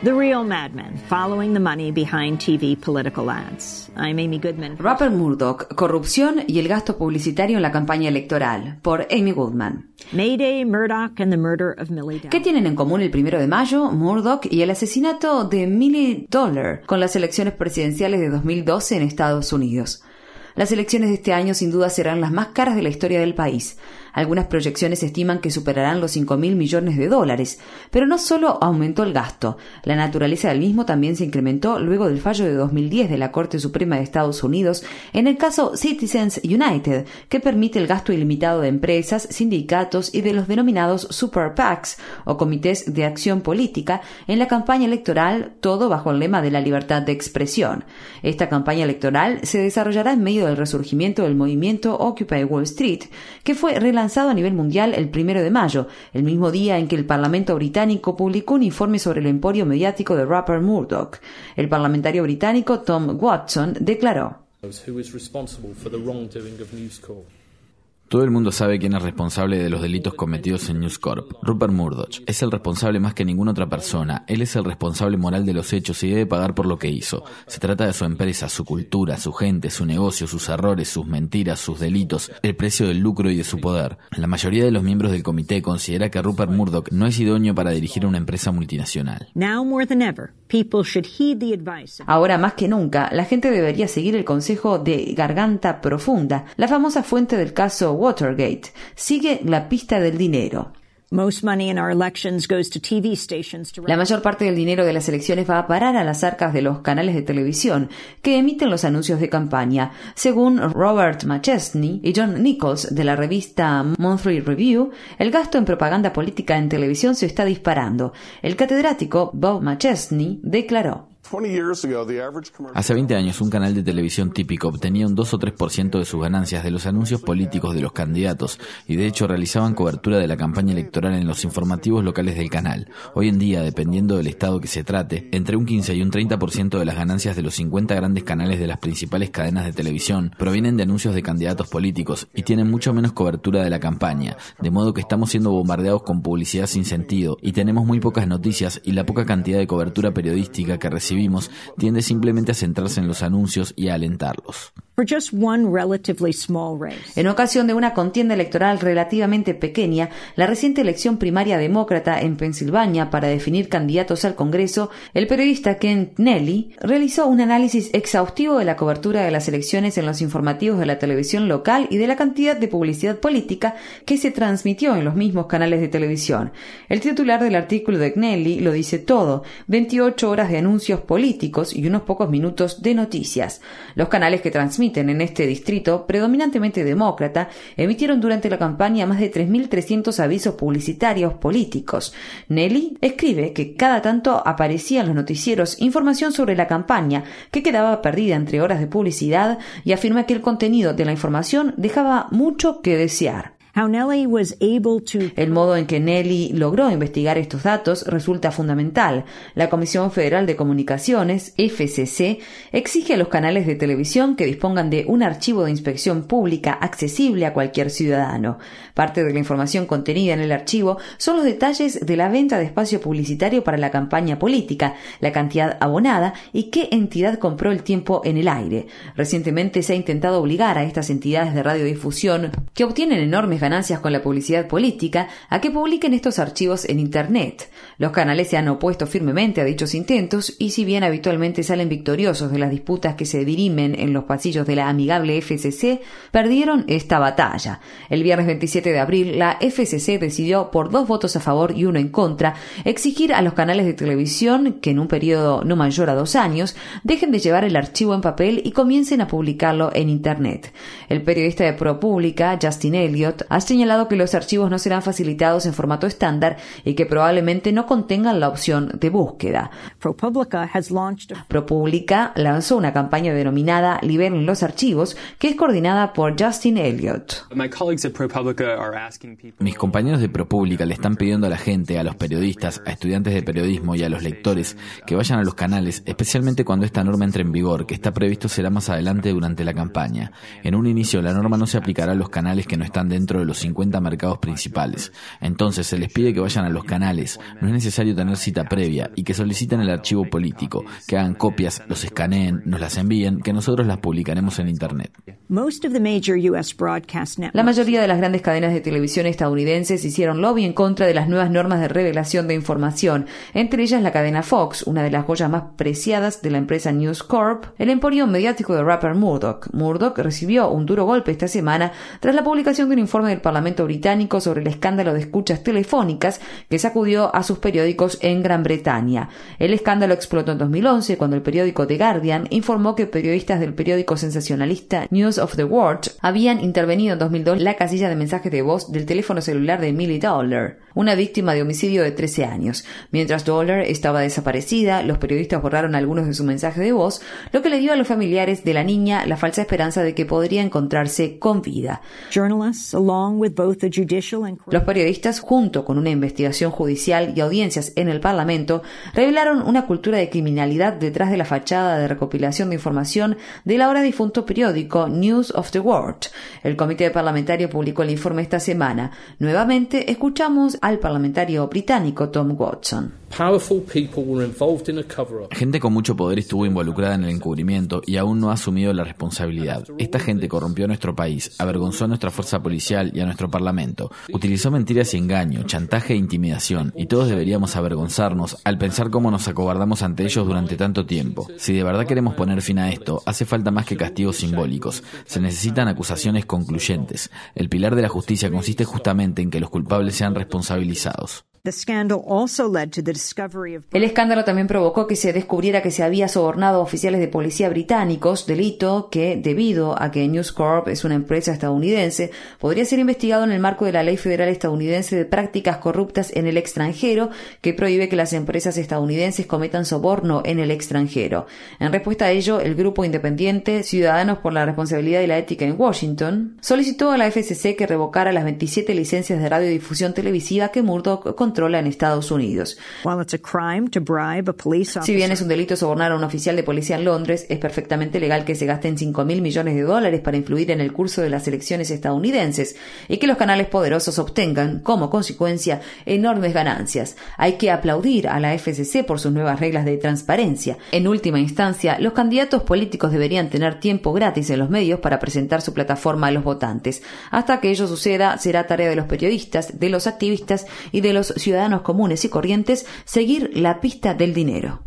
The Real Madmen, Following the Money Behind TV Political Ads. I'm Amy Goodman. Rupert Murdoch, Corrupción y el gasto publicitario en la campaña electoral, por Amy Goodman. Mayday, Murdoch and the Murder of Millie. ¿Qué tienen en común el primero de mayo, Murdoch y el asesinato de Millie Dollar con las elecciones presidenciales de 2012 en Estados Unidos? Las elecciones de este año sin duda serán las más caras de la historia del país. Algunas proyecciones estiman que superarán los 5 mil millones de dólares, pero no solo aumentó el gasto, la naturaleza del mismo también se incrementó luego del fallo de 2010 de la Corte Suprema de Estados Unidos en el caso Citizens United, que permite el gasto ilimitado de empresas, sindicatos y de los denominados super PACs o comités de acción política en la campaña electoral, todo bajo el lema de la libertad de expresión. Esta campaña electoral se desarrollará en medio del resurgimiento del movimiento Occupy Wall Street, que fue lanzado a nivel mundial el primero de mayo, el mismo día en que el Parlamento británico publicó un informe sobre el emporio mediático de Rupert Murdoch. El parlamentario británico Tom Watson declaró. Todo el mundo sabe quién es responsable de los delitos cometidos en News Corp. Rupert Murdoch. Es el responsable más que ninguna otra persona. Él es el responsable moral de los hechos y debe pagar por lo que hizo. Se trata de su empresa, su cultura, su gente, su negocio, sus errores, sus mentiras, sus delitos, el precio del lucro y de su poder. La mayoría de los miembros del comité considera que Rupert Murdoch no es idóneo para dirigir una empresa multinacional. Ahora más que nunca, la gente debería seguir el consejo de Garganta Profunda, la famosa fuente del caso Watergate. Sigue la pista del dinero. La mayor parte del dinero de las elecciones va a parar a las arcas de los canales de televisión que emiten los anuncios de campaña. Según Robert McChesney y John Nichols de la revista Monthly Review, el gasto en propaganda política en televisión se está disparando. El catedrático Bob McChesney declaró. Hace 20 años, un canal de televisión típico obtenía un 2 o 3% de sus ganancias de los anuncios políticos de los candidatos y de hecho realizaban cobertura de la campaña electoral en los informativos locales del canal. Hoy en día, dependiendo del estado que se trate, entre un 15 y un 30% de las ganancias de los 50 grandes canales de las principales cadenas de televisión provienen de anuncios de candidatos políticos y tienen mucho menos cobertura de la campaña, de modo que estamos siendo bombardeados con publicidad sin sentido y tenemos muy pocas noticias y la poca cantidad de cobertura periodística que recibimos tiende simplemente a centrarse en los anuncios y a alentarlos. En ocasión de una contienda electoral relativamente pequeña, la reciente elección primaria demócrata en Pensilvania para definir candidatos al Congreso, el periodista Kent Nelly realizó un análisis exhaustivo de la cobertura de las elecciones en los informativos de la televisión local y de la cantidad de publicidad política que se transmitió en los mismos canales de televisión. El titular del artículo de Knelly lo dice todo, 28 horas de anuncios políticos y unos pocos minutos de noticias. Los canales que transmiten en este distrito, predominantemente demócrata, emitieron durante la campaña más de 3.300 avisos publicitarios políticos. Nelly escribe que cada tanto aparecía en los noticieros información sobre la campaña que quedaba perdida entre horas de publicidad y afirma que el contenido de la información dejaba mucho que desear. El modo en que Nelly logró investigar estos datos resulta fundamental. La Comisión Federal de Comunicaciones, FCC, exige a los canales de televisión que dispongan de un archivo de inspección pública accesible a cualquier ciudadano. Parte de la información contenida en el archivo son los detalles de la venta de espacio publicitario para la campaña política, la cantidad abonada y qué entidad compró el tiempo en el aire. Recientemente se ha intentado obligar a estas entidades de radiodifusión que obtienen enormes ganancias con la publicidad política a que publiquen estos archivos en Internet. Los canales se han opuesto firmemente a dichos intentos y si bien habitualmente salen victoriosos de las disputas que se dirimen en los pasillos de la amigable FCC, perdieron esta batalla. El viernes 27 de abril, la FCC decidió, por dos votos a favor y uno en contra, exigir a los canales de televisión que en un periodo no mayor a dos años dejen de llevar el archivo en papel y comiencen a publicarlo en Internet. El periodista de ProPublica, Justin Elliott, ha señalado que los archivos no serán facilitados en formato estándar y que probablemente no contengan la opción de búsqueda. ProPublica lanzó una campaña denominada Liberen los archivos, que es coordinada por Justin Elliott. Mis compañeros de ProPublica le están pidiendo a la gente, a los periodistas, a estudiantes de periodismo y a los lectores que vayan a los canales, especialmente cuando esta norma entre en vigor, que está previsto será más adelante durante la campaña. En un inicio, la norma no se aplicará a los canales que no están dentro de los 50 mercados principales. Entonces se les pide que vayan a los canales, no es necesario tener cita previa y que soliciten el archivo político, que hagan copias, los escaneen, nos las envíen, que nosotros las publicaremos en Internet. La mayoría de las grandes cadenas de televisión estadounidenses hicieron lobby en contra de las nuevas normas de revelación de información, entre ellas la cadena Fox, una de las joyas más preciadas de la empresa News Corp, el emporio mediático de rapper Murdoch. Murdoch recibió un duro golpe esta semana tras la publicación de un informe del Parlamento británico sobre el escándalo de escuchas telefónicas que sacudió a sus periódicos en Gran Bretaña. El escándalo explotó en 2011 cuando el periódico The Guardian informó que periodistas del periódico sensacionalista News of the World habían intervenido en 2002 la casilla de mensajes de voz del teléfono celular de Millie Dollar, una víctima de homicidio de 13 años. Mientras Dollar estaba desaparecida, los periodistas borraron algunos de sus mensajes de voz, lo que le dio a los familiares de la niña la falsa esperanza de que podría encontrarse con vida. Los periodistas, junto con una investigación judicial y audiencias en el Parlamento, revelaron una cultura de criminalidad detrás de la fachada de recopilación de información del ahora difunto periódico News of the World. El comité parlamentario publicó el informe esta semana. Nuevamente escuchamos al parlamentario británico Tom Watson. Gente con mucho poder estuvo involucrada en el encubrimiento y aún no ha asumido la responsabilidad. Esta gente corrompió nuestro país, avergonzó a nuestra fuerza policial y a nuestro parlamento, utilizó mentiras y engaño, chantaje e intimidación, y todos deberíamos avergonzarnos al pensar cómo nos acobardamos ante ellos durante tanto tiempo. Si de verdad queremos poner fin a esto, hace falta más que castigos simbólicos. Se necesitan acusaciones concluyentes. El pilar de la justicia consiste justamente en que los culpables sean responsabilizados. El escándalo también provocó que se descubriera que se había sobornado a oficiales de policía británicos, delito que, debido a que News Corp es una empresa estadounidense, podría ser investigado en el marco de la Ley Federal estadounidense de prácticas corruptas en el extranjero, que prohíbe que las empresas estadounidenses cometan soborno en el extranjero. En respuesta a ello, el grupo independiente Ciudadanos por la Responsabilidad y la Ética en Washington solicitó a la FCC que revocara las 27 licencias de radiodifusión televisiva que Murdoch controla en Estados Unidos. Si bien es un delito sobornar a un oficial de policía en Londres, es perfectamente legal que se gasten 5 mil millones de dólares para influir en el curso de las elecciones estadounidenses y que los canales poderosos obtengan, como consecuencia, enormes ganancias. Hay que aplaudir a la FCC por sus nuevas reglas de transparencia. En última instancia, los candidatos políticos deberían tener tiempo gratis en los medios para presentar su plataforma a los votantes. Hasta que ello suceda, será tarea de los periodistas, de los activistas y de los ciudadanos comunes y corrientes seguir la pista del dinero.